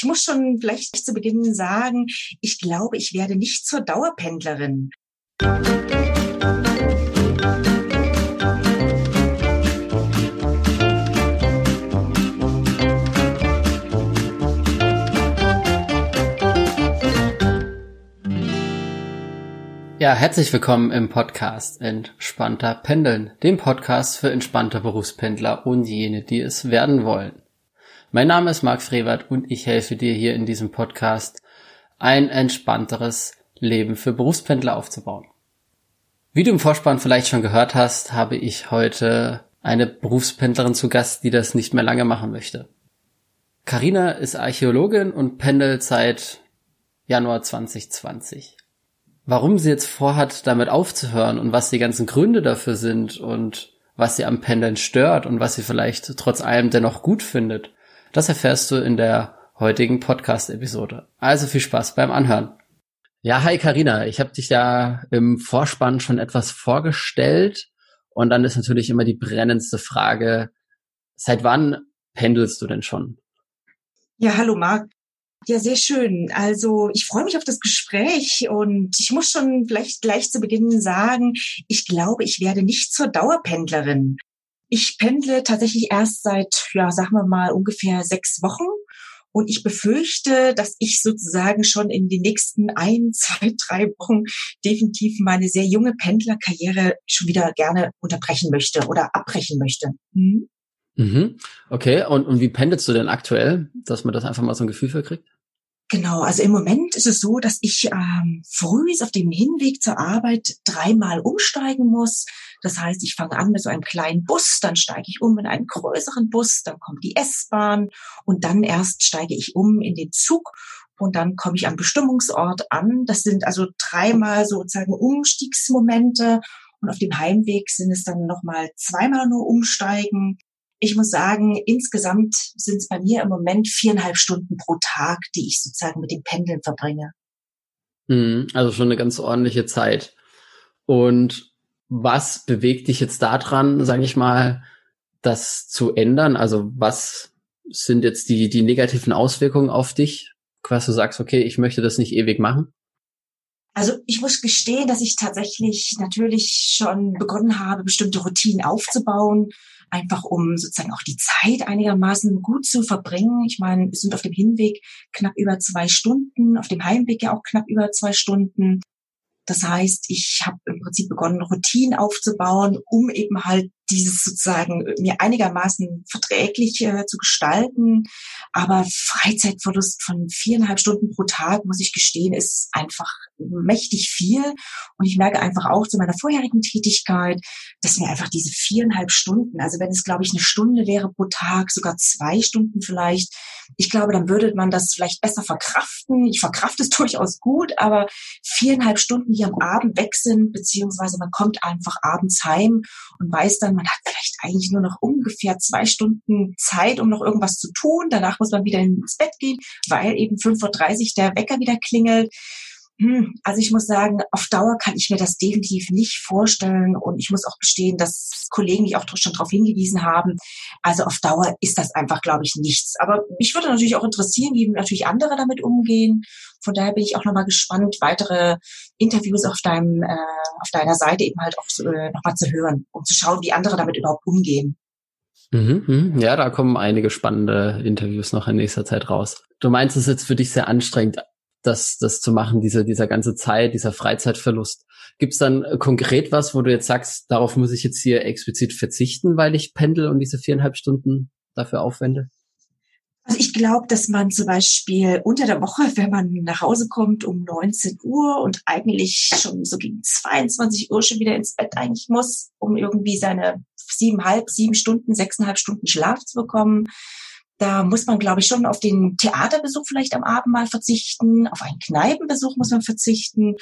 ich muss schon vielleicht zu Beginn sagen, ich glaube, ich werde nicht zur Dauerpendlerin. Ja, herzlich willkommen im Podcast Entspannter Pendeln, dem Podcast für entspannte Berufspendler und jene, die es werden wollen. Mein Name ist Marc Frevert und ich helfe dir hier in diesem Podcast, ein entspannteres Leben für Berufspendler aufzubauen. Wie du im Vorspann vielleicht schon gehört hast, habe ich heute eine Berufspendlerin zu Gast, die das nicht mehr lange machen möchte. Karina ist Archäologin und pendelt seit Januar 2020 warum sie jetzt vorhat, damit aufzuhören und was die ganzen Gründe dafür sind und was sie am Pendeln stört und was sie vielleicht trotz allem dennoch gut findet, das erfährst du in der heutigen Podcast-Episode. Also viel Spaß beim Anhören. Ja, hi Karina, ich habe dich ja im Vorspann schon etwas vorgestellt und dann ist natürlich immer die brennendste Frage, seit wann pendelst du denn schon? Ja, hallo Marc. Ja, sehr schön. Also ich freue mich auf das Gespräch und ich muss schon vielleicht gleich zu Beginn sagen, ich glaube, ich werde nicht zur Dauerpendlerin. Ich pendle tatsächlich erst seit, ja, sagen wir mal, ungefähr sechs Wochen. Und ich befürchte, dass ich sozusagen schon in den nächsten ein, zwei, drei Wochen definitiv meine sehr junge Pendlerkarriere schon wieder gerne unterbrechen möchte oder abbrechen möchte. Hm? Mhm. Okay, und, und wie pendelst du denn aktuell, dass man das einfach mal so ein Gefühl für kriegt? Genau, also im Moment ist es so, dass ich ähm, früh auf dem Hinweg zur Arbeit dreimal umsteigen muss. Das heißt, ich fange an mit so einem kleinen Bus, dann steige ich um in einen größeren Bus, dann kommt die S-Bahn und dann erst steige ich um in den Zug und dann komme ich am Bestimmungsort an. Das sind also dreimal sozusagen Umstiegsmomente und auf dem Heimweg sind es dann nochmal zweimal nur umsteigen ich muss sagen, insgesamt sind es bei mir im Moment viereinhalb Stunden pro Tag, die ich sozusagen mit dem Pendeln verbringe. Mhm, also schon eine ganz ordentliche Zeit. Und was bewegt dich jetzt daran, sage ich mal, das zu ändern? Also was sind jetzt die, die negativen Auswirkungen auf dich? Was du sagst, okay, ich möchte das nicht ewig machen? Also ich muss gestehen, dass ich tatsächlich natürlich schon begonnen habe, bestimmte Routinen aufzubauen, einfach um sozusagen auch die Zeit einigermaßen gut zu verbringen. Ich meine, wir sind auf dem Hinweg knapp über zwei Stunden, auf dem Heimweg ja auch knapp über zwei Stunden. Das heißt, ich habe im Prinzip begonnen, Routinen aufzubauen, um eben halt dieses sozusagen mir einigermaßen verträglich äh, zu gestalten. Aber Freizeitverlust von viereinhalb Stunden pro Tag, muss ich gestehen, ist einfach mächtig viel. Und ich merke einfach auch zu meiner vorherigen Tätigkeit, dass mir einfach diese viereinhalb Stunden, also wenn es, glaube ich, eine Stunde wäre pro Tag, sogar zwei Stunden vielleicht, ich glaube, dann würde man das vielleicht besser verkraften. Ich verkrafte es durchaus gut, aber viereinhalb Stunden, die am Abend weg sind, beziehungsweise man kommt einfach abends heim und weiß dann, man hat vielleicht eigentlich nur noch ungefähr zwei Stunden Zeit, um noch irgendwas zu tun. Danach muss man wieder ins Bett gehen, weil eben 5.30 Uhr der Wecker wieder klingelt. Hm, also ich muss sagen, auf Dauer kann ich mir das definitiv nicht vorstellen und ich muss auch gestehen, dass Kollegen mich auch schon darauf hingewiesen haben. Also auf Dauer ist das einfach, glaube ich, nichts. Aber mich würde natürlich auch interessieren, wie natürlich andere damit umgehen. Von daher bin ich auch nochmal gespannt, weitere Interviews auf deinem, äh, auf deiner Seite eben halt auch äh, nochmal zu hören, um zu schauen, wie andere damit überhaupt umgehen. Mhm, mhm. Ja, da kommen einige spannende Interviews noch in nächster Zeit raus. Du meinst, es ist jetzt für dich sehr anstrengend, das, das zu machen, diese, dieser ganze Zeit, dieser Freizeitverlust. Gibt es dann äh, konkret was, wo du jetzt sagst, darauf muss ich jetzt hier explizit verzichten, weil ich pendel und diese viereinhalb Stunden dafür aufwende? Also ich glaube, dass man zum Beispiel unter der Woche, wenn man nach Hause kommt um 19 Uhr und eigentlich schon so gegen 22 Uhr schon wieder ins Bett eigentlich muss, um irgendwie seine siebeneinhalb, sieben Stunden, sechseinhalb Stunden Schlaf zu bekommen, da muss man, glaube ich, schon auf den Theaterbesuch vielleicht am Abend mal verzichten, auf einen Kneipenbesuch muss man verzichten.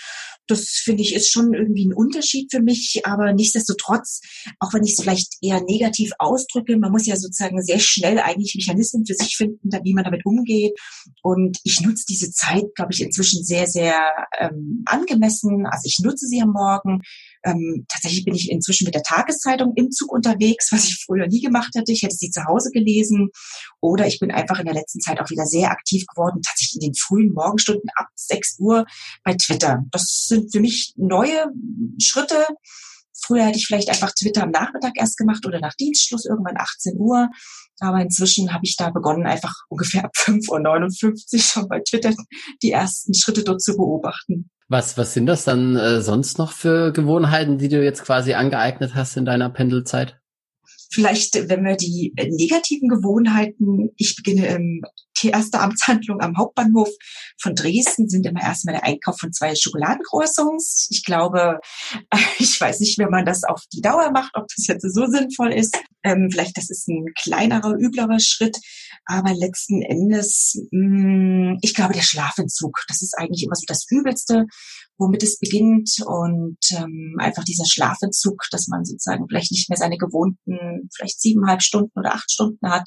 Das finde ich ist schon irgendwie ein Unterschied für mich, aber nichtsdestotrotz, auch wenn ich es vielleicht eher negativ ausdrücke, man muss ja sozusagen sehr schnell eigentlich Mechanismen für sich finden, wie man damit umgeht. Und ich nutze diese Zeit, glaube ich, inzwischen sehr, sehr ähm, angemessen. Also ich nutze sie am Morgen, Ähm, tatsächlich bin ich inzwischen mit der Tageszeitung im Zug unterwegs, was ich früher nie gemacht hätte. Ich hätte sie zu Hause gelesen. Oder ich bin einfach in der letzten Zeit auch wieder sehr aktiv geworden, tatsächlich in den frühen Morgenstunden ab 6 Uhr bei Twitter. Das sind für mich neue Schritte. Früher hätte ich vielleicht einfach Twitter am Nachmittag erst gemacht oder nach Dienstschluss irgendwann 18 Uhr. Aber inzwischen habe ich da begonnen, einfach ungefähr ab 5.59 Uhr schon bei Twitter die ersten Schritte dort zu beobachten. Was, was sind das dann äh, sonst noch für Gewohnheiten, die du jetzt quasi angeeignet hast in deiner Pendelzeit? Vielleicht, wenn wir die äh, negativen Gewohnheiten, ich beginne ähm, die erste Amtshandlung am Hauptbahnhof von Dresden sind immer erstmal der Einkauf von zwei Schokoladencroissants. Ich glaube, ich weiß nicht, wenn man das auf die Dauer macht, ob das jetzt so sinnvoll ist. Ähm, vielleicht das ist ein kleinerer, üblerer Schritt. Aber letzten Endes, mh, mm, ich glaube, der Schlafentzug, das ist eigentlich immer so das Übelste womit es beginnt und ähm, einfach dieser Schlafentzug, dass man sozusagen vielleicht nicht mehr seine gewohnten, vielleicht siebeneinhalb Stunden oder acht Stunden hat,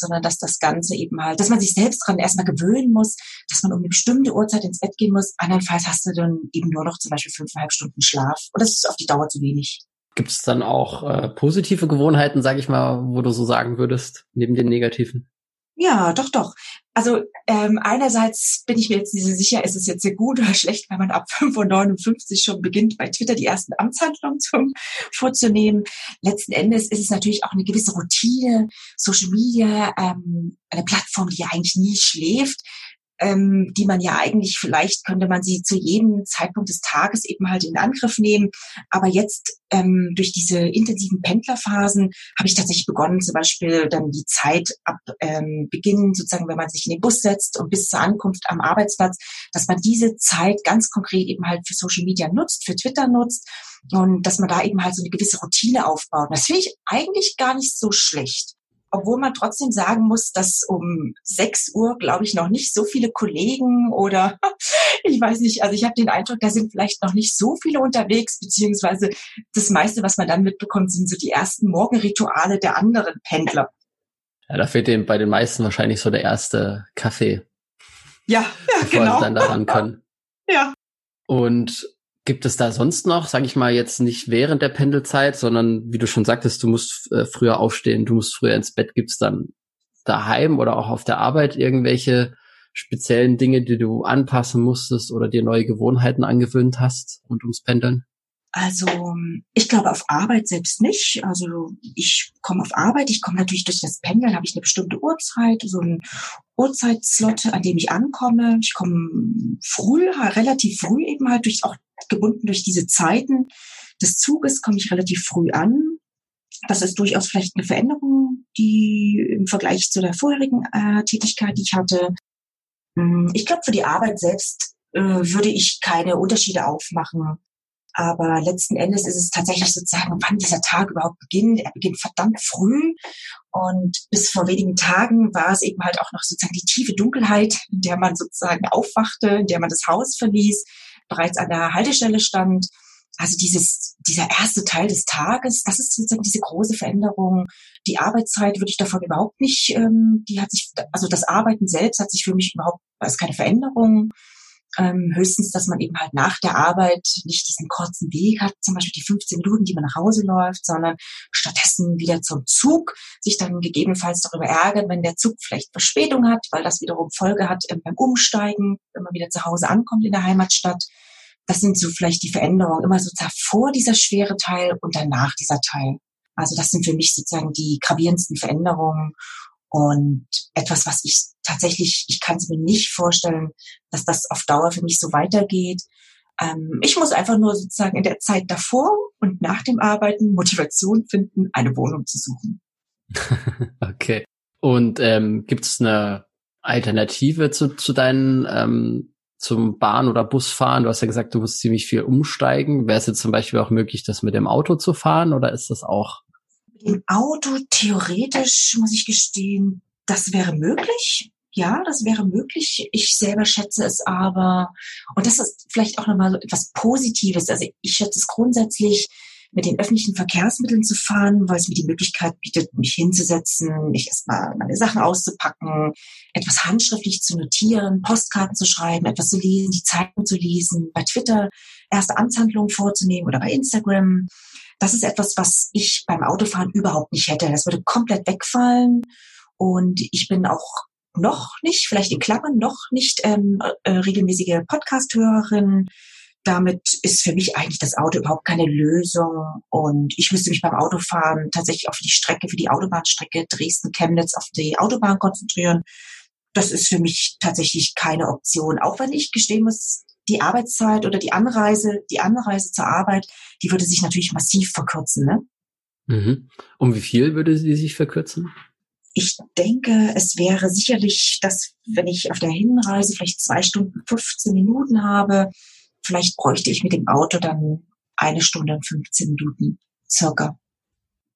sondern dass das Ganze eben halt, dass man sich selbst dran erstmal gewöhnen muss, dass man um eine bestimmte Uhrzeit ins Bett gehen muss. Andernfalls hast du dann eben nur noch zum Beispiel fünfeinhalb Stunden Schlaf und das ist auf die Dauer zu wenig. Gibt es dann auch äh, positive Gewohnheiten, sage ich mal, wo du so sagen würdest, neben den negativen? Ja, doch, doch. Also ähm, einerseits bin ich mir jetzt nicht so sicher, ist es jetzt sehr gut oder schlecht, wenn man ab 5.59 schon beginnt, bei Twitter die ersten Amtshandlungen zum, vorzunehmen. Letzten Endes ist es natürlich auch eine gewisse Routine. Social Media, ähm, eine Plattform, die ja eigentlich nie schläft, ähm, die man ja eigentlich, vielleicht könnte man sie zu jedem Zeitpunkt des Tages eben halt in Angriff nehmen. Aber jetzt ähm, durch diese intensiven Pendlerphasen habe ich tatsächlich begonnen, zum Beispiel dann die Zeit ab ähm, Beginn, sozusagen, wenn man sich in den Bus setzt und bis zur Ankunft am Arbeitsplatz, dass man diese Zeit ganz konkret eben halt für Social Media nutzt, für Twitter nutzt und dass man da eben halt so eine gewisse Routine aufbaut. Das finde ich eigentlich gar nicht so schlecht obwohl man trotzdem sagen muss, dass um 6 Uhr, glaube ich, noch nicht so viele Kollegen oder ich weiß nicht, also ich habe den Eindruck, da sind vielleicht noch nicht so viele unterwegs, beziehungsweise das meiste, was man dann mitbekommt, sind so die ersten Morgenrituale der anderen Pendler. Ja, da fehlt dem bei den meisten wahrscheinlich so der erste Kaffee. Ja, ja bevor genau. sie dann daran können. Ja. Und Gibt es da sonst noch, sage ich mal jetzt nicht während der Pendelzeit, sondern wie du schon sagtest, du musst äh, früher aufstehen, du musst früher ins Bett. Gibt es dann daheim oder auch auf der Arbeit irgendwelche speziellen Dinge, die du anpassen musstest oder dir neue Gewohnheiten angewöhnt hast rund ums Pendeln? Also ich glaube auf Arbeit selbst nicht. Also ich komme auf Arbeit, ich komme natürlich durch das Pendeln, habe ich eine bestimmte Uhrzeit, so ein Uhrzeitslot, an dem ich ankomme. Ich komme früh, relativ früh eben halt durch auch gebunden durch diese Zeiten des Zuges komme ich relativ früh an. Das ist durchaus vielleicht eine Veränderung, die im Vergleich zu der vorherigen äh, Tätigkeit, die ich hatte. Hm, ich glaube, für die Arbeit selbst äh, würde ich keine Unterschiede aufmachen. Aber letzten Endes ist es tatsächlich sozusagen, wann dieser Tag überhaupt beginnt. Er beginnt verdammt früh. Und bis vor wenigen Tagen war es eben halt auch noch sozusagen die tiefe Dunkelheit, in der man sozusagen aufwachte, in der man das Haus verließ bereits an der Haltestelle stand. Also dieses, dieser erste Teil des Tages, das ist sozusagen diese große Veränderung. Die Arbeitszeit würde ich davon überhaupt nicht, ähm, die hat sich, also das Arbeiten selbst hat sich für mich überhaupt, ist keine Veränderung. Ähm, höchstens, dass man eben halt nach der Arbeit nicht diesen kurzen Weg hat, zum Beispiel die 15 Minuten, die man nach Hause läuft, sondern stattdessen wieder zum Zug, sich dann gegebenenfalls darüber ärgern, wenn der Zug vielleicht Verspätung hat, weil das wiederum Folge hat ähm, beim Umsteigen, wenn man wieder zu Hause ankommt in der Heimatstadt. Das sind so vielleicht die Veränderungen, immer sozusagen vor dieser schwere Teil und danach dieser Teil. Also das sind für mich sozusagen die gravierendsten Veränderungen und etwas, was ich tatsächlich, ich kann es mir nicht vorstellen, dass das auf Dauer für mich so weitergeht. Ähm, ich muss einfach nur sozusagen in der Zeit davor und nach dem Arbeiten Motivation finden, eine Wohnung zu suchen. okay. Und ähm, gibt es eine Alternative zu, zu deinen ähm, zum Bahn- oder Busfahren? Du hast ja gesagt, du musst ziemlich viel umsteigen. Wäre es jetzt zum Beispiel auch möglich, das mit dem Auto zu fahren oder ist das auch im Auto theoretisch, muss ich gestehen, das wäre möglich. Ja, das wäre möglich. Ich selber schätze es aber, und das ist vielleicht auch nochmal so etwas Positives. Also ich schätze es grundsätzlich, mit den öffentlichen Verkehrsmitteln zu fahren, weil es mir die Möglichkeit bietet, mich hinzusetzen, mich erstmal meine Sachen auszupacken, etwas handschriftlich zu notieren, Postkarten zu schreiben, etwas zu lesen, die Zeitung zu lesen, bei Twitter erste Amtshandlungen vorzunehmen oder bei Instagram. Das ist etwas, was ich beim Autofahren überhaupt nicht hätte. Das würde komplett wegfallen. Und ich bin auch noch nicht, vielleicht in Klammern, noch nicht ähm, äh, regelmäßige Podcast-Hörerin damit ist für mich eigentlich das Auto überhaupt keine Lösung. Und ich müsste mich beim Autofahren tatsächlich auf die Strecke, für die Autobahnstrecke Dresden-Chemnitz auf die Autobahn konzentrieren. Das ist für mich tatsächlich keine Option. Auch wenn ich gestehen muss, die Arbeitszeit oder die Anreise, die Anreise zur Arbeit, die würde sich natürlich massiv verkürzen. Ne? Mhm. Um wie viel würde sie sich verkürzen? Ich denke, es wäre sicherlich, dass wenn ich auf der Hinreise vielleicht zwei Stunden 15 Minuten habe, vielleicht bräuchte ich mit dem Auto dann eine Stunde und 15 Minuten circa.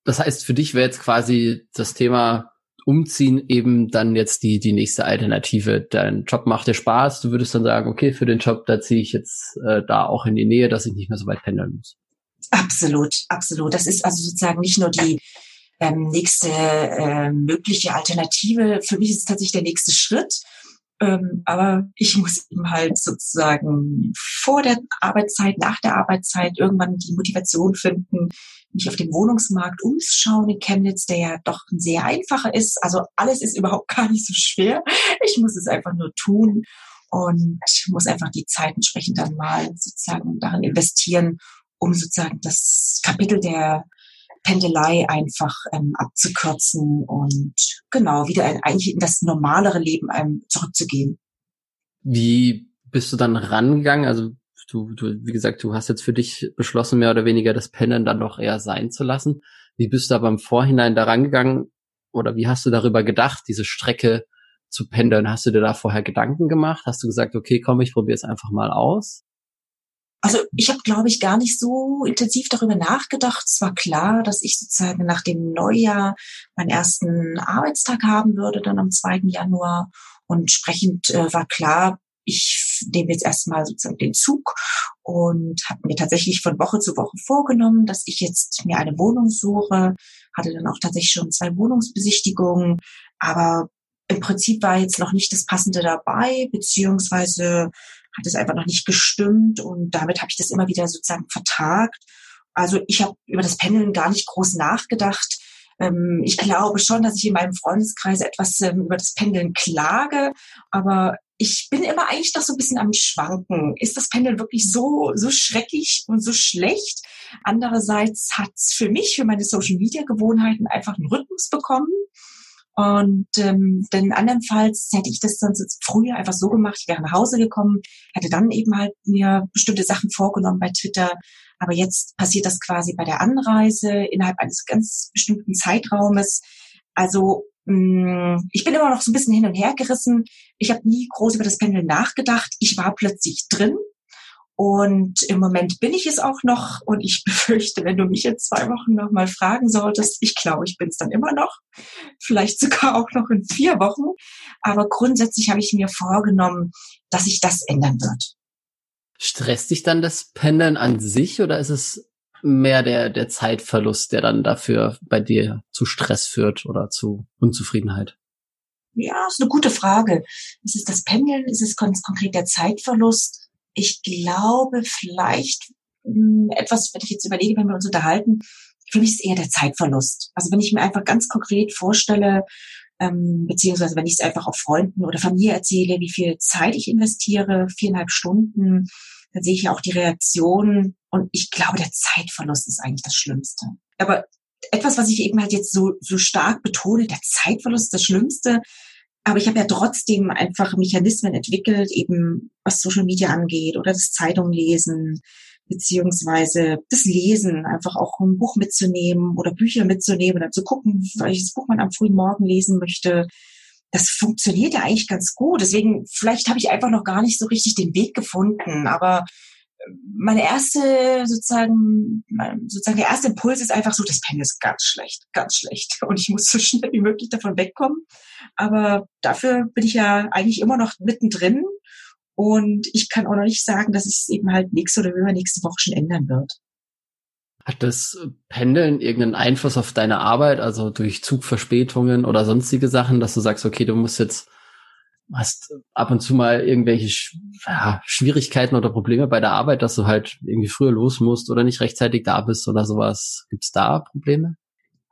Das heißt, für dich wäre jetzt quasi das Thema Umziehen eben dann jetzt die, die nächste Alternative. Dein Job macht dir Spaß. Du würdest dann sagen, okay, für den Job, da ziehe ich jetzt äh, da auch in die Nähe, dass ich nicht mehr so weit pendeln muss. Absolut, absolut. Das ist also sozusagen nicht nur die ähm, nächste äh, mögliche Alternative. Für mich ist es tatsächlich der nächste Schritt. Ähm, aber ich muss eben halt sozusagen vor der Arbeitszeit, nach der Arbeitszeit irgendwann die Motivation finden, mich auf dem Wohnungsmarkt umschauen in Chemnitz, der ja doch ein sehr einfacher ist. Also alles ist überhaupt gar nicht so schwer. Ich muss es einfach nur tun und muss einfach die Zeit entsprechend dann mal sozusagen darin investieren, um sozusagen das Kapitel der Pendelei einfach ähm, abzukürzen und genau wieder ein, eigentlich in das normalere Leben einem zurückzugehen. Wie bist du dann rangegangen? Also du, du, wie gesagt, du hast jetzt für dich beschlossen, mehr oder weniger das Pendeln dann doch eher sein zu lassen. Wie bist du aber im Vorhinein da rangegangen oder wie hast du darüber gedacht, diese Strecke zu pendeln? Hast du dir da vorher Gedanken gemacht? Hast du gesagt, okay, komm, ich probiere es einfach mal aus? Also ich habe, glaube ich, gar nicht so intensiv darüber nachgedacht. Es war klar, dass ich sozusagen nach dem Neujahr meinen ersten Arbeitstag haben würde, dann am 2. Januar. Und entsprechend äh, war klar, ich nehme jetzt erstmal sozusagen den Zug und habe mir tatsächlich von Woche zu Woche vorgenommen, dass ich jetzt mir eine Wohnung suche. Hatte dann auch tatsächlich schon zwei Wohnungsbesichtigungen, aber im Prinzip war jetzt noch nicht das Passende dabei, beziehungsweise hat es einfach noch nicht gestimmt und damit habe ich das immer wieder sozusagen vertagt. Also ich habe über das Pendeln gar nicht groß nachgedacht. Ähm, ich glaube schon, dass ich in meinem Freundeskreis etwas ähm, über das Pendeln klage, aber ich bin immer eigentlich noch so ein bisschen am Schwanken. Ist das Pendeln wirklich so, so schrecklich und so schlecht? Andererseits hat es für mich, für meine Social-Media-Gewohnheiten einfach einen Rhythmus bekommen. Und ähm, denn andernfalls hätte ich das sonst früher einfach so gemacht, ich wäre nach Hause gekommen, hätte dann eben halt mir bestimmte Sachen vorgenommen bei Twitter. Aber jetzt passiert das quasi bei der Anreise innerhalb eines ganz bestimmten Zeitraumes. Also mh, mm, ich bin immer noch so ein bisschen hin und her gerissen. Ich habe nie groß über das Pendeln nachgedacht. Ich war plötzlich drin und im Moment bin ich es auch noch und ich befürchte, wenn du mich in zwei Wochen noch mal fragen solltest, ich glaube, ich bin es dann immer noch, vielleicht sogar auch noch in vier Wochen. Aber grundsätzlich habe ich mir vorgenommen, dass sich das ändern wird. Stresst dich dann das Pendeln an sich oder ist es mehr der, der Zeitverlust, der dann dafür bei dir zu Stress führt oder zu Unzufriedenheit? Ja, ist eine gute Frage. Ist es das Pendeln? Ist es ganz konkret der Zeitverlust? Ich glaube vielleicht mh, hm, etwas, wenn ich jetzt überlege, wenn wir uns unterhalten, für mich ist eher der Zeitverlust. Also wenn ich mir einfach ganz konkret vorstelle, ähm, beziehungsweise wenn ich es einfach auf Freunden oder Familie erzähle, wie viel Zeit ich investiere, viereinhalb Stunden, dann sehe ich ja auch die Reaktion und ich glaube, der Zeitverlust ist eigentlich das Schlimmste. Aber etwas, was ich eben halt jetzt so, so stark betone, der Zeitverlust ist das Schlimmste, aber ich habe ja trotzdem einfach Mechanismen entwickelt, eben was Social Media angeht oder das Zeitung lesen, beziehungsweise das Lesen, einfach auch ein Buch mitzunehmen oder Bücher mitzunehmen oder zu gucken, welches Buch man am frühen Morgen lesen möchte. Das funktioniert ja eigentlich ganz gut. Deswegen, vielleicht habe ich einfach noch gar nicht so richtig den Weg gefunden. Aber meine erste sozusagen, sozusagen der erste Impuls ist einfach so, das Pen ist ganz schlecht, ganz schlecht. Und ich muss so schnell wie möglich davon wegkommen. Aber dafür bin ich ja eigentlich immer noch mittendrin. Und ich kann auch noch nicht sagen, dass es eben halt nächste oder übernächste Woche schon ändern wird. Hat das Pendeln irgendeinen Einfluss auf deine Arbeit, also durch Zugverspätungen oder sonstige Sachen, dass du sagst, okay, du musst jetzt hast ab und zu mal irgendwelche ja, Schwierigkeiten oder Probleme bei der Arbeit, dass du halt irgendwie früher los musst oder nicht rechtzeitig da bist oder sowas. Gibt's da Probleme?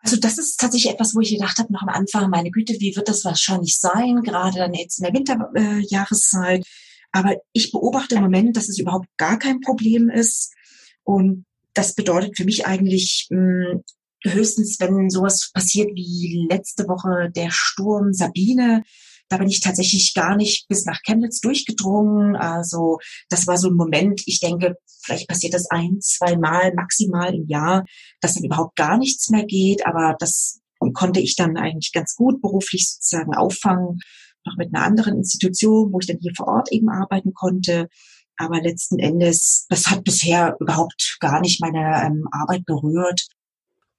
Also das ist tatsächlich etwas, wo ich gedacht habe, noch am Anfang, meine Güte, wie wird das wahrscheinlich sein, gerade dann jetzt in der Winterjahreszeit. Äh, Aber ich beobachte im Moment, dass es überhaupt gar kein Problem ist. Und das bedeutet für mich eigentlich mh, hm, höchstens, wenn sowas passiert wie letzte Woche der Sturm Sabine, da bin ich tatsächlich gar nicht bis nach Chemnitz durchgedrungen. Also das war so ein Moment, ich denke, vielleicht passiert das ein, zwei Mal maximal im Jahr, dass dann überhaupt gar nichts mehr geht. Aber das konnte ich dann eigentlich ganz gut beruflich sozusagen auffangen, noch mit einer anderen Institution, wo ich dann hier vor Ort eben arbeiten konnte. Aber letzten Endes, das hat bisher überhaupt gar nicht meine ähm, Arbeit berührt.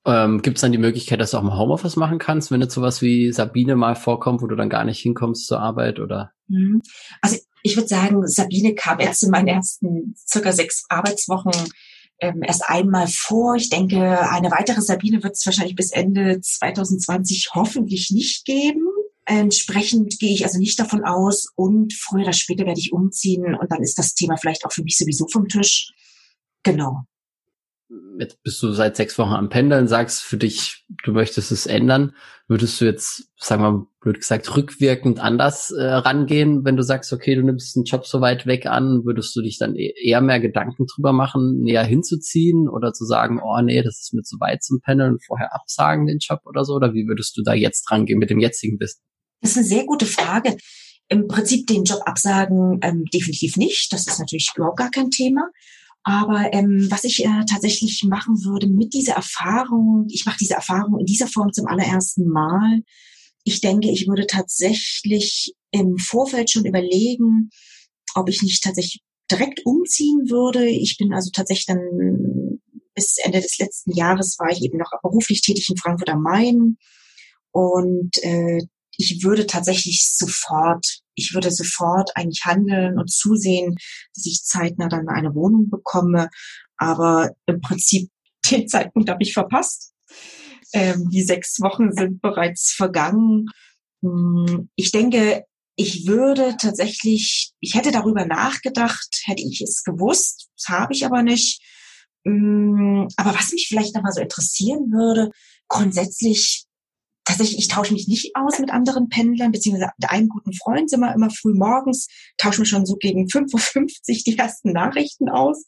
Ähm, Gibt es dann die Möglichkeit, dass du auch mal Homeoffice machen kannst, wenn jetzt sowas wie Sabine mal vorkommt, wo du dann gar nicht hinkommst zur Arbeit oder? Mhm. Also ich würde sagen, Sabine kam jetzt in meinen ersten circa sechs Arbeitswochen ähm, erst einmal vor. Ich denke, eine weitere Sabine wird es wahrscheinlich bis Ende 2020 hoffentlich nicht geben. Entsprechend gehe ich also nicht davon aus und früher oder später werde ich umziehen und dann ist das Thema vielleicht auch für mich sowieso vom Tisch. Genau jetzt bist du seit sechs Wochen am Pendeln, sagst für dich, du möchtest es ändern, würdest du jetzt, sagen wir mal, blöd gesagt, rückwirkend anders äh, rangehen, wenn du sagst, okay, du nimmst einen Job so weit weg an, würdest du dich dann e-, eher mehr Gedanken drüber machen, näher hinzuziehen oder zu sagen, oh nee, das ist mir zu weit zum Pendeln, vorher absagen den Job oder so, oder wie würdest du da jetzt rangehen mit dem jetzigen Business? Das ist eine sehr gute Frage. Im Prinzip den Job absagen ähm, definitiv nicht. Das ist natürlich überhaupt gar kein Thema. Aber ähm, was ich äh, tatsächlich machen würde mit dieser Erfahrung, ich mache diese Erfahrung in dieser Form zum allerersten Mal. Ich denke, ich würde tatsächlich im Vorfeld schon überlegen, ob ich nicht tatsächlich direkt umziehen würde. Ich bin also tatsächlich dann bis Ende des letzten Jahres war ich eben noch beruflich tätig in Frankfurt am Main. Und äh, ich würde tatsächlich sofort, ich würde sofort eigentlich handeln und zusehen, dass ich zeitnah dann eine Wohnung bekomme. Aber im Prinzip den Zeitpunkt habe ich verpasst. Ähm, die sechs Wochen sind bereits vergangen. Hm, ich denke, ich würde tatsächlich, ich hätte darüber nachgedacht, hätte ich es gewusst, das habe ich aber nicht. Hm, aber was mich vielleicht nochmal so interessieren würde, grundsätzlich tatsächlich, ich tausche mich nicht aus mit anderen Pendlern, beziehungsweise mit einem guten Freund sind wir immer früh morgens, tausche mir schon so gegen 5.50 Uhr die ersten Nachrichten aus.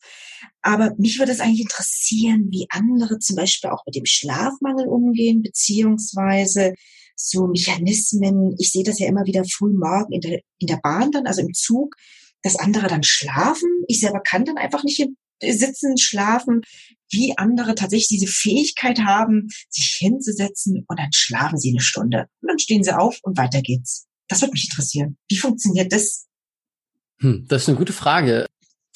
Aber mich würde es eigentlich interessieren, wie andere zum Beispiel auch mit dem Schlafmangel umgehen, beziehungsweise so Mechanismen. Ich sehe das ja immer wieder früh morgen in der, in der Bahn dann, also im Zug, dass andere dann schlafen. Ich selber kann dann einfach nicht sitzen, schlafen, wie andere tatsächlich diese Fähigkeit haben, sich hinzusetzen und dann schlafen sie eine Stunde und dann stehen sie auf und weiter geht's. Das würde mich interessieren. Wie funktioniert das? Hm, das ist eine gute Frage.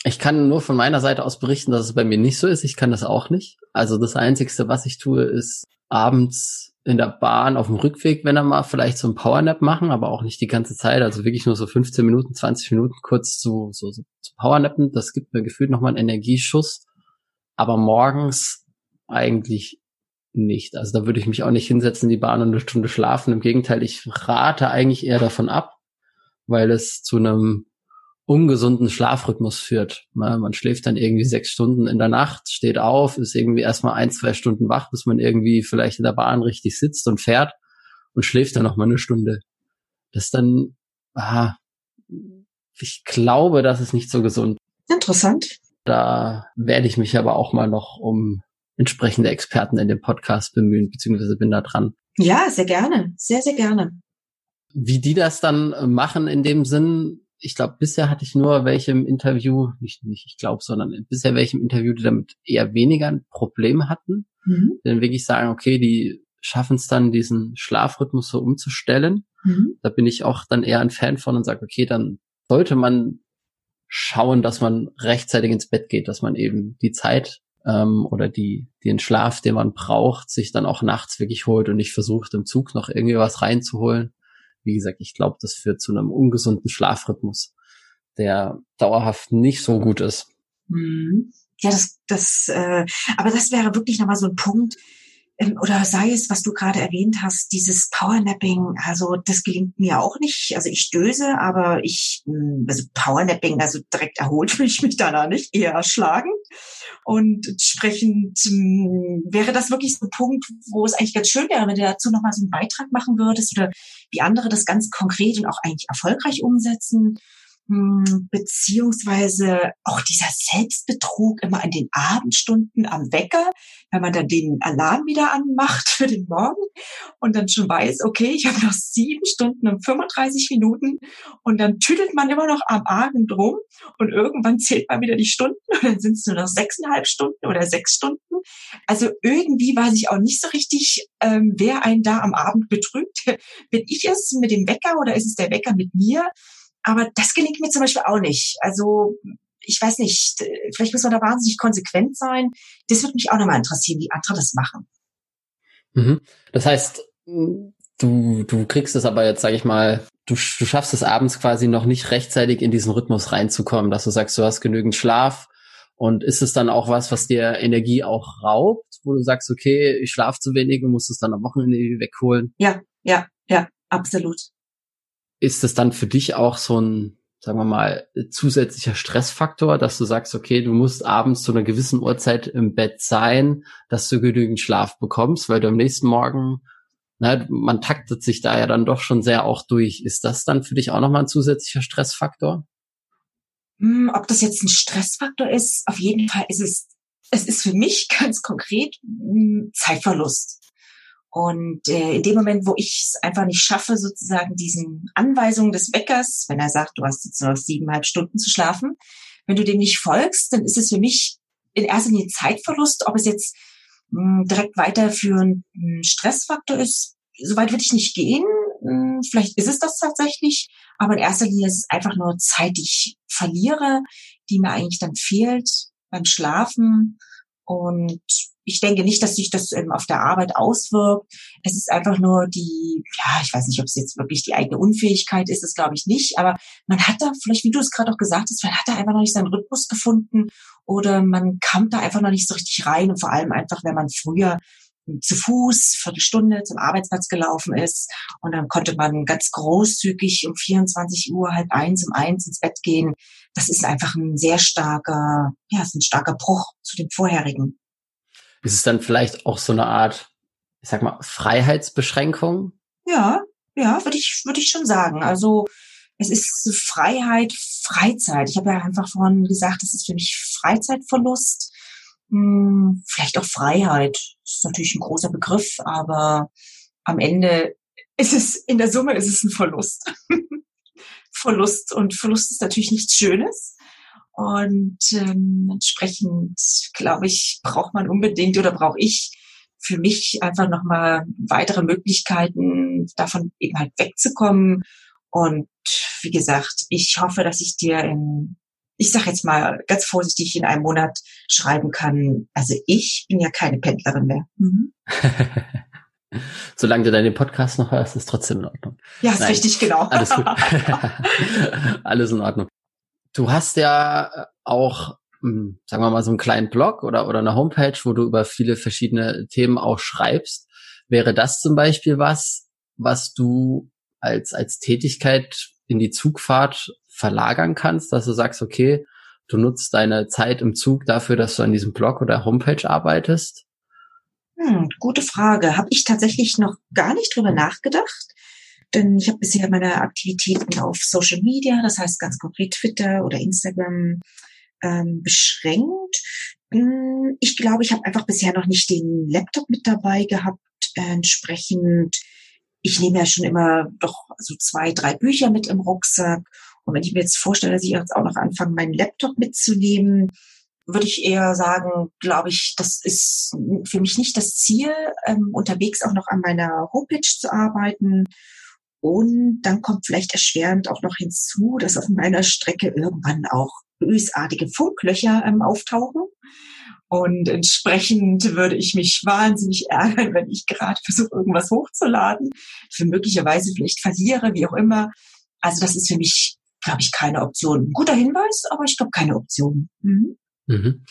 Ich kann nur von meiner Seite aus berichten, dass es bei mir nicht so ist. Ich kann das auch nicht. Also das Einzigste, was ich tue, ist abends in der Bahn auf dem Rückweg, wenn er mal vielleicht so ein Powernap machen, aber auch nicht die ganze Zeit, also wirklich nur so 15 Minuten, 20 Minuten kurz zu, so, so zu Powernappen. Das gibt mir gefühlt nochmal einen Energieschuss. Aber morgens eigentlich nicht. Also da würde ich mich auch nicht hinsetzen in die Bahn und eine Stunde schlafen. Im Gegenteil, ich rate eigentlich eher davon ab, weil es zu einem ungesunden Schlafrhythmus führt. Man schläft dann irgendwie sechs Stunden in der Nacht, steht auf, ist irgendwie erstmal ein, zwei Stunden wach, bis man irgendwie vielleicht in der Bahn richtig sitzt und fährt und schläft dann noch mal eine Stunde. Das ist dann, ah, ich glaube, das ist nicht so gesund. Interessant. Da werde ich mich aber auch mal noch um entsprechende Experten in dem Podcast bemühen, beziehungsweise bin da dran. Ja, sehr gerne. Sehr, sehr gerne. Wie die das dann machen in dem Sinn, ich glaube, bisher hatte ich nur welche im Interview, nicht, nicht ich glaube, sondern bisher welche im Interview, die damit eher weniger ein Problem hatten. Mhm. Dann wirklich sagen, okay, die schaffen es dann, diesen Schlafrhythmus so umzustellen. Mhm. Da bin ich auch dann eher ein Fan von und sage, okay, dann sollte man schauen, dass man rechtzeitig ins Bett geht, dass man eben die Zeit ähm, oder die den Schlaf, den man braucht, sich dann auch nachts wirklich holt und nicht versucht, im Zug noch irgendwie was reinzuholen wie gesagt, ich glaube, das führt zu einem ungesunden Schlafrhythmus, der dauerhaft nicht so gut ist. Mhm. ja, das, das, äh, aber das wäre wirklich nochmal so ein Punkt, oder sei es, was du gerade erwähnt hast, dieses Powernapping, also das gelingt mir auch nicht. Also ich döse, aber ich, hm, also Powernapping, also direkt erholt fühle ich mich danach nicht, eher erschlagen. Und entsprechend hm, wäre das wirklich so ein Punkt, wo es eigentlich ganz schön wäre, wenn du dazu nochmal so einen Beitrag machen würdest oder wie andere das ganz konkret und auch eigentlich erfolgreich umsetzen. Hm, beziehungsweise auch dieser Selbstbetrug immer in den Abendstunden am Wecker, wenn man dann den Alarm wieder anmacht für den Morgen und dann schon weiß, okay, ich habe noch sieben Stunden und 35 Minuten und dann tüdelt man immer noch am Abend rum und irgendwann zählt man wieder die Stunden und dann sind es nur noch sechseinhalb Stunden oder sechs Stunden. Also irgendwie weiß ich auch nicht so richtig, ähm, wer einen da am Abend betrügt. Bin ich es mit dem Wecker oder ist es der Wecker mit mir? Aber das gelingt mir zum Beispiel auch nicht. Also ich weiß nicht, vielleicht muss man da wahnsinnig konsequent sein. Das würde mich auch nochmal interessieren, wie andere das machen. Mhm. Das heißt, du, du kriegst es aber jetzt, sage ich mal, du, du schaffst es abends quasi noch nicht rechtzeitig in diesen Rhythmus reinzukommen, dass du sagst, du hast genügend Schlaf. Und ist es dann auch was, was dir Energie auch raubt, wo du sagst, okay, ich schlafe zu wenig und musst es dann am Wochenende wegholen? Ja, ja, ja, absolut ist das dann für dich auch so ein, sagen wir mal, zusätzlicher Stressfaktor, dass du sagst, okay, du musst abends zu einer gewissen Uhrzeit im Bett sein, dass du genügend Schlaf bekommst, weil du am nächsten Morgen, na, man taktet sich da ja dann doch schon sehr auch durch. Ist das dann für dich auch nochmal ein zusätzlicher Stressfaktor? Hm, ob das jetzt ein Stressfaktor ist, auf jeden Fall ist es, es ist für mich ganz konkret hm, Zeitverlust. Und äh, in dem Moment, wo ich es einfach nicht schaffe, sozusagen diesen Anweisungen des Weckers, wenn er sagt, du hast jetzt noch siebeneinhalb Stunden zu schlafen, wenn du dem nicht folgst, dann ist es für mich in erster Linie Zeitverlust, ob es jetzt mh, hm, direkt weiterführend ein Stressfaktor ist. Soweit würde ich nicht gehen. Hm, vielleicht ist es das tatsächlich, aber in erster Linie ist es einfach nur Zeit, die ich verliere, die mir eigentlich dann fehlt beim Schlafen. Und ich denke nicht, dass sich das ähm, auf der Arbeit auswirkt. Es ist einfach nur die, ja, ich weiß nicht, ob es jetzt wirklich die eigene Unfähigkeit ist, das glaube ich nicht, aber man hat da vielleicht, wie du es gerade auch gesagt hast, man hat da einfach noch nicht seinen Rhythmus gefunden oder man kam da einfach noch nicht so richtig rein und vor allem einfach, wenn man früher zu Fuß Viertelstunde zum Arbeitsplatz gelaufen ist und dann konnte man ganz großzügig um 24 Uhr halb eins um eins ins Bett gehen. Das ist einfach ein sehr starker, ja, ist ein starker Bruch zu dem vorherigen. Ist es dann vielleicht auch so eine Art, ich sag mal, Freiheitsbeschränkung? Ja, ja, würde ich, würde ich schon sagen. Also es ist Freiheit, Freizeit. Ich habe ja einfach vorhin gesagt, es ist für mich Freizeitverlust. Hm, vielleicht auch Freiheit. Das ist natürlich ein großer Begriff, aber am Ende ist es, in der Summe ist es ein Verlust. Verlust. Und Verlust ist natürlich nichts Schönes. Und ähm, entsprechend, glaube ich, braucht man unbedingt oder brauche ich für mich einfach nochmal weitere Möglichkeiten, davon eben halt wegzukommen. Und wie gesagt, ich hoffe, dass ich dir in, ich sage jetzt mal ganz vorsichtig, in einem Monat schreiben kann. Also ich bin ja keine Pendlerin mehr. Mhm. Solange du deinen Podcast noch hörst, ist trotzdem in Ordnung. Ja, ist Nein, richtig, genau. Alles gut. alles in Ordnung. Du hast ja auch, hm, sagen wir mal, so einen kleinen Blog oder, oder eine Homepage, wo du über viele verschiedene Themen auch schreibst. Wäre das zum Beispiel was, was du als, als Tätigkeit in die Zugfahrt verlagern kannst, dass du sagst, okay, du nutzt deine Zeit im Zug dafür, dass du an diesem Blog oder Homepage arbeitest? Hm, gute Frage. Habe ich tatsächlich noch gar nicht drüber nachgedacht. Denn ich habe bisher meine Aktivitäten auf Social Media, das heißt ganz konkret Twitter oder Instagram, ähm, beschränkt. Hm, ich glaube, ich habe einfach bisher noch nicht den Laptop mit dabei gehabt. Entsprechend, ich nehme ja schon immer doch so zwei, drei Bücher mit im Rucksack. Und wenn ich mir jetzt vorstelle, dass ich jetzt auch noch anfange, meinen Laptop mitzunehmen, würde ich eher sagen, glaube ich, das ist für mich nicht das Ziel, ähm, unterwegs auch noch an meiner Homepage zu arbeiten. Und dann kommt vielleicht erschwerend auch noch hinzu, dass auf meiner Strecke irgendwann auch bösartige Funklöcher ähm, auftauchen. Und entsprechend würde ich mich wahnsinnig ärgern, wenn ich gerade versuche, irgendwas hochzuladen, für möglicherweise vielleicht verliere, wie auch immer. Also das ist für mich, glaube ich, keine Option. Ein guter Hinweis, aber ich glaube keine Option. Mhm. Mhm.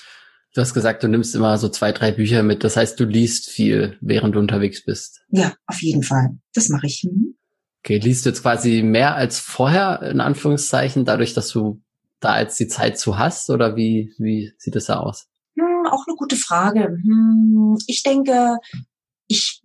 Du hast gesagt, du nimmst immer so zwei, drei Bücher mit. Das heißt, du liest viel, während du unterwegs bist. Ja, auf jeden Fall. Das mache ich. Mhm. Okay, liest du jetzt quasi mehr als vorher, in Anführungszeichen, dadurch, dass du da jetzt die Zeit zu hast? Oder wie, wie sieht es da aus? Hm, auch eine gute Frage. Hm, ich denke, ich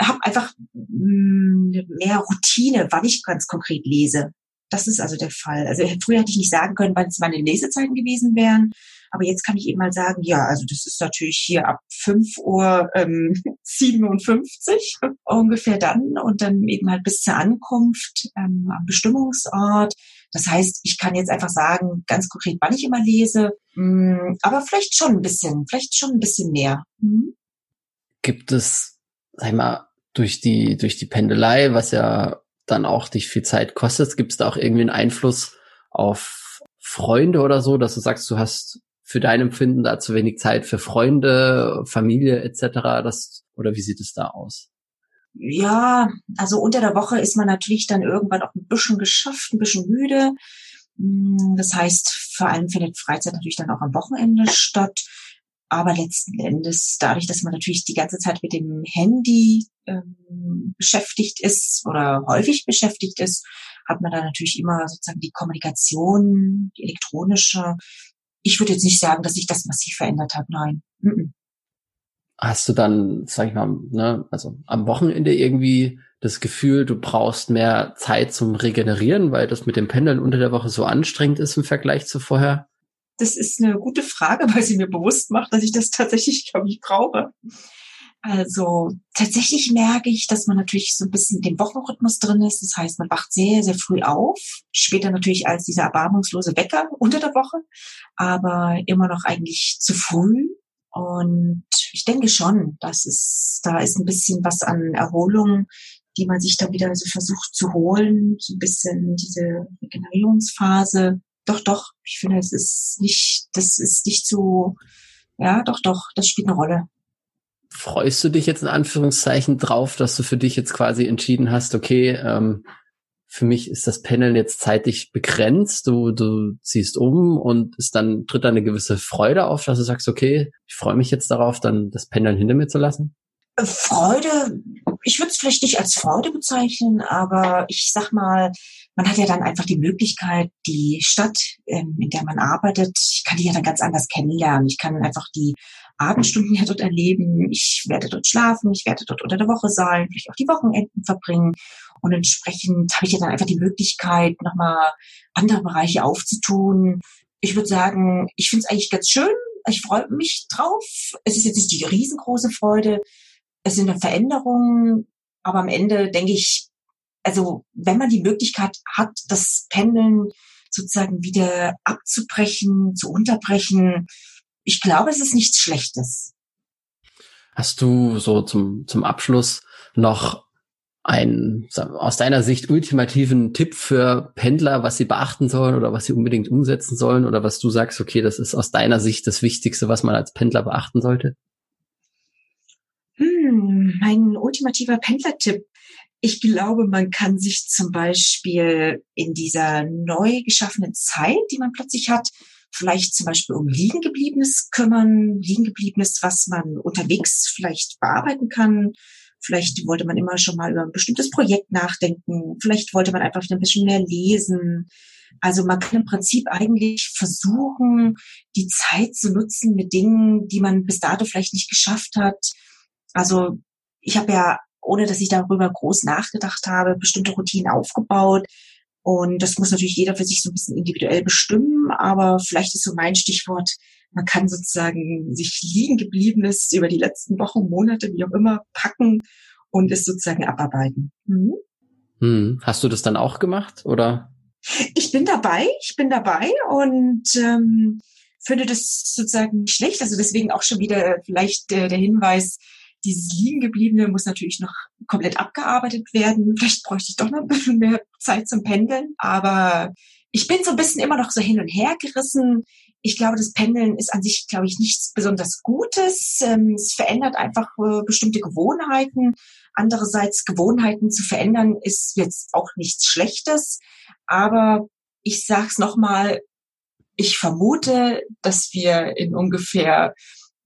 habe einfach hm, mehr Routine, wann ich ganz konkret lese. Das ist also der Fall. Also früher hätte ich nicht sagen können, wann es meine Lesezeiten gewesen wären. Aber jetzt kann ich eben mal sagen, ja, also das ist natürlich hier ab 5 Uhr ähm, 57 ungefähr dann und dann eben halt bis zur Ankunft ähm, am Bestimmungsort. Das heißt, ich kann jetzt einfach sagen, ganz konkret, wann ich immer lese, mh, hm, aber vielleicht schon ein bisschen, vielleicht schon ein bisschen mehr. Mhm. Gibt es, sag ich mal, durch die, durch die Pendelei, was ja dann auch dich viel Zeit kostet, gibt es da auch irgendwie einen Einfluss auf Freunde oder so, dass du sagst, du hast für dein Empfinden da zu wenig Zeit für Freunde, Familie etc. Das, oder wie sieht es da aus? Ja, also unter der Woche ist man natürlich dann irgendwann auch ein bisschen geschafft, ein bisschen müde. Hm, das heißt, vor allem findet Freizeit natürlich dann auch am Wochenende statt. Aber letzten Endes, dadurch, dass man natürlich die ganze Zeit mit dem Handy ähm, beschäftigt ist oder häufig beschäftigt ist, hat man da natürlich immer sozusagen die Kommunikation, die elektronische ich würde jetzt nicht sagen, dass sich das massiv verändert hat. Nein. Hast du dann, sag ich mal, ne, also am Wochenende irgendwie das Gefühl, du brauchst mehr Zeit zum Regenerieren, weil das mit dem Pendeln unter der Woche so anstrengend ist im Vergleich zu vorher? Das ist eine gute Frage, weil sie mir bewusst macht, dass ich das tatsächlich, glaube ich, brauche. Also tatsächlich merke ich, dass man natürlich so ein bisschen den Wochenrhythmus drin ist. Das heißt, man wacht sehr, sehr früh auf. Später natürlich als dieser erbarmungslose Wecker unter der Woche, aber immer noch eigentlich zu früh. Und ich denke schon, dass es, da ist ein bisschen was an Erholung, die man sich dann wieder so versucht zu holen. So ein bisschen diese Regenerierungsphase. Doch, doch. Ich finde, es ist nicht, das ist nicht so, ja, doch, doch, das spielt eine Rolle freust du dich jetzt in Anführungszeichen drauf, dass du für dich jetzt quasi entschieden hast, okay, ähm, für mich ist das Panel jetzt zeitlich begrenzt, du, du ziehst um und ist dann tritt da eine gewisse Freude auf, dass du sagst, okay, ich freue mich jetzt darauf, dann das Pendeln hinter mir zu lassen? Freude, ich würde es vielleicht nicht als Freude bezeichnen, aber ich sag mal, man hat ja dann einfach die Möglichkeit, die Stadt, ähm, in der man arbeitet, ich kann die ja dann ganz anders kennenlernen. Ich kann einfach die Abendstunden ja dort erleben. Ich werde dort schlafen, ich werde dort unter der Woche sein, vielleicht auch die Wochenenden verbringen. Und entsprechend habe ich ja dann einfach die Möglichkeit, nochmal andere Bereiche aufzutun. Ich würde sagen, ich finde es eigentlich ganz schön. Ich freue mich drauf. Es ist jetzt nicht die riesengroße Freude. Es sind Veränderungen. Aber am Ende denke ich, also wenn man die Möglichkeit hat, das Pendeln sozusagen wieder abzubrechen, zu unterbrechen, ich glaube, es ist nichts Schlechtes. Hast du so zum, zum Abschluss noch einen aus deiner Sicht ultimativen Tipp für Pendler, was sie beachten sollen oder was sie unbedingt umsetzen sollen oder was du sagst, okay, das ist aus deiner Sicht das Wichtigste, was man als Pendler beachten sollte? Hm, mein ultimativer Pendlertipp. Ich glaube, man kann sich zum Beispiel in dieser neu geschaffenen Zeit, die man plötzlich hat, vielleicht zum Beispiel um Liegengebliebenes kümmern, Liegengebliebenes, was man unterwegs vielleicht bearbeiten kann. Vielleicht wollte man immer schon mal über ein bestimmtes Projekt nachdenken. Vielleicht wollte man einfach ein bisschen mehr lesen. Also man kann im Prinzip eigentlich versuchen, die Zeit zu nutzen mit Dingen, die man bis dato vielleicht nicht geschafft hat. Also ich habe ja, ohne dass ich darüber groß nachgedacht habe, bestimmte Routinen aufgebaut, und das muss natürlich jeder für sich so ein bisschen individuell bestimmen, aber vielleicht ist so mein Stichwort, man kann sozusagen sich liegen gebliebenes über die letzten Wochen, Monate, wie auch immer, packen und es sozusagen abarbeiten. Mhm. Hm. Hast du das dann auch gemacht oder? Ich bin dabei, ich bin dabei und ähm, finde das sozusagen nicht schlecht. Also deswegen auch schon wieder vielleicht äh, der Hinweis, dieses Liegengebliebene muss natürlich noch komplett abgearbeitet werden. Vielleicht bräuchte ich doch noch ein bisschen mehr Zeit zum Pendeln. Aber ich bin so ein bisschen immer noch so hin und her gerissen. Ich glaube, das Pendeln ist an sich, glaube ich, nichts besonders Gutes. Ähm, es verändert einfach äh, bestimmte Gewohnheiten. Andererseits Gewohnheiten zu verändern ist jetzt auch nichts Schlechtes. Aber ich sag's nochmal, ich vermute, dass wir in ungefähr,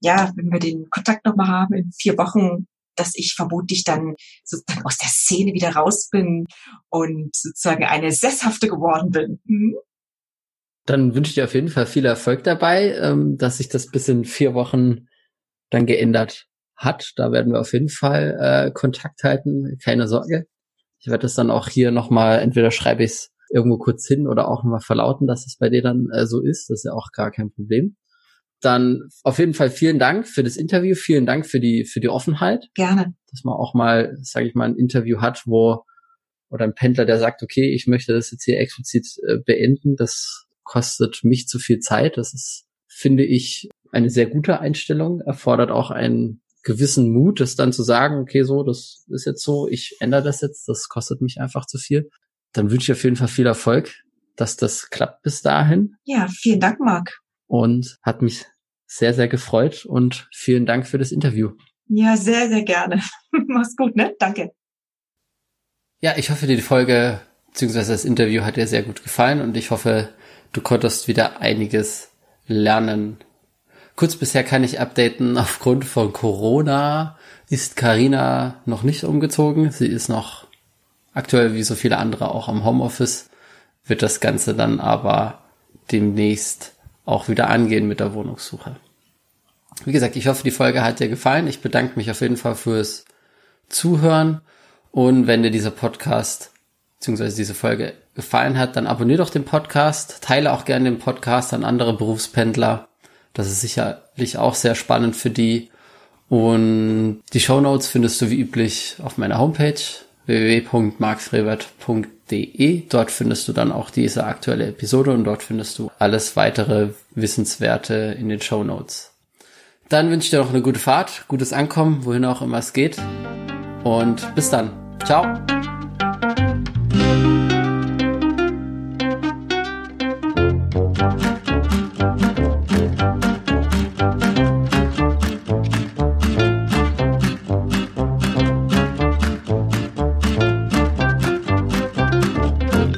ja, wenn wir den Kontakt nochmal haben, in vier Wochen, dass ich vermutlich dann sozusagen aus der Szene wieder raus bin und sozusagen eine Sesshafte geworden bin. Hm? Dann wünsche ich dir auf jeden Fall viel Erfolg dabei, ähm, dass sich das bis in vier Wochen dann geändert hat. Da werden wir auf jeden Fall äh, Kontakt halten, keine Sorge. Ich werde das dann auch hier nochmal, entweder schreibe ich es irgendwo kurz hin oder auch nochmal verlauten, dass es bei dir dann äh, so ist. Das ist ja auch gar kein Problem. Dann auf jeden Fall vielen Dank für das Interview, vielen Dank für die für die Offenheit. Gerne. Dass man auch mal, sage ich mal, ein Interview hat, wo oder ein Pendler, der sagt, okay, ich möchte das jetzt hier explizit äh, beenden, das kostet mich zu viel Zeit. Das ist, finde ich, eine sehr gute Einstellung, erfordert auch einen gewissen Mut, das dann zu sagen, okay, so, das ist jetzt so, ich ändere das jetzt, das kostet mich einfach zu viel dann wünsche ich auf jeden Fall viel Erfolg, dass das klappt bis dahin. Ja, vielen Dank, Marc. Und hat mich sehr, sehr gefreut und vielen Dank für das Interview. Ja, sehr, sehr gerne. Mach's gut, ne? Danke. Ja, ich hoffe, die Folge bzw. das Interview hat dir sehr gut gefallen und ich hoffe, du konntest wieder einiges lernen. Kurz bisher kann ich updaten, aufgrund von Corona ist Karina noch nicht umgezogen. Sie ist noch aktuell wie so viele andere auch am Homeoffice, wird das Ganze dann aber demnächst auch wieder angehen mit der Wohnungssuche. Wie gesagt, ich hoffe, die Folge hat dir gefallen. Ich bedanke mich auf jeden Fall fürs Zuhören. Und wenn dir dieser Podcast bzw. diese Folge gefallen hat, dann abonniere doch den Podcast, teile auch gerne den Podcast an andere Berufspendler. Das ist sicherlich auch sehr spannend für die. Und die Show Notes findest du wie üblich auf meiner Homepage www.marksrewert.de. Dort findest du dann auch diese aktuelle Episode und dort findest du alles weitere Wissenswerte in den Show Notes. Dann wünsche ich dir noch eine gute Fahrt, gutes Ankommen, wohin auch immer es geht. Und bis dann. Ciao.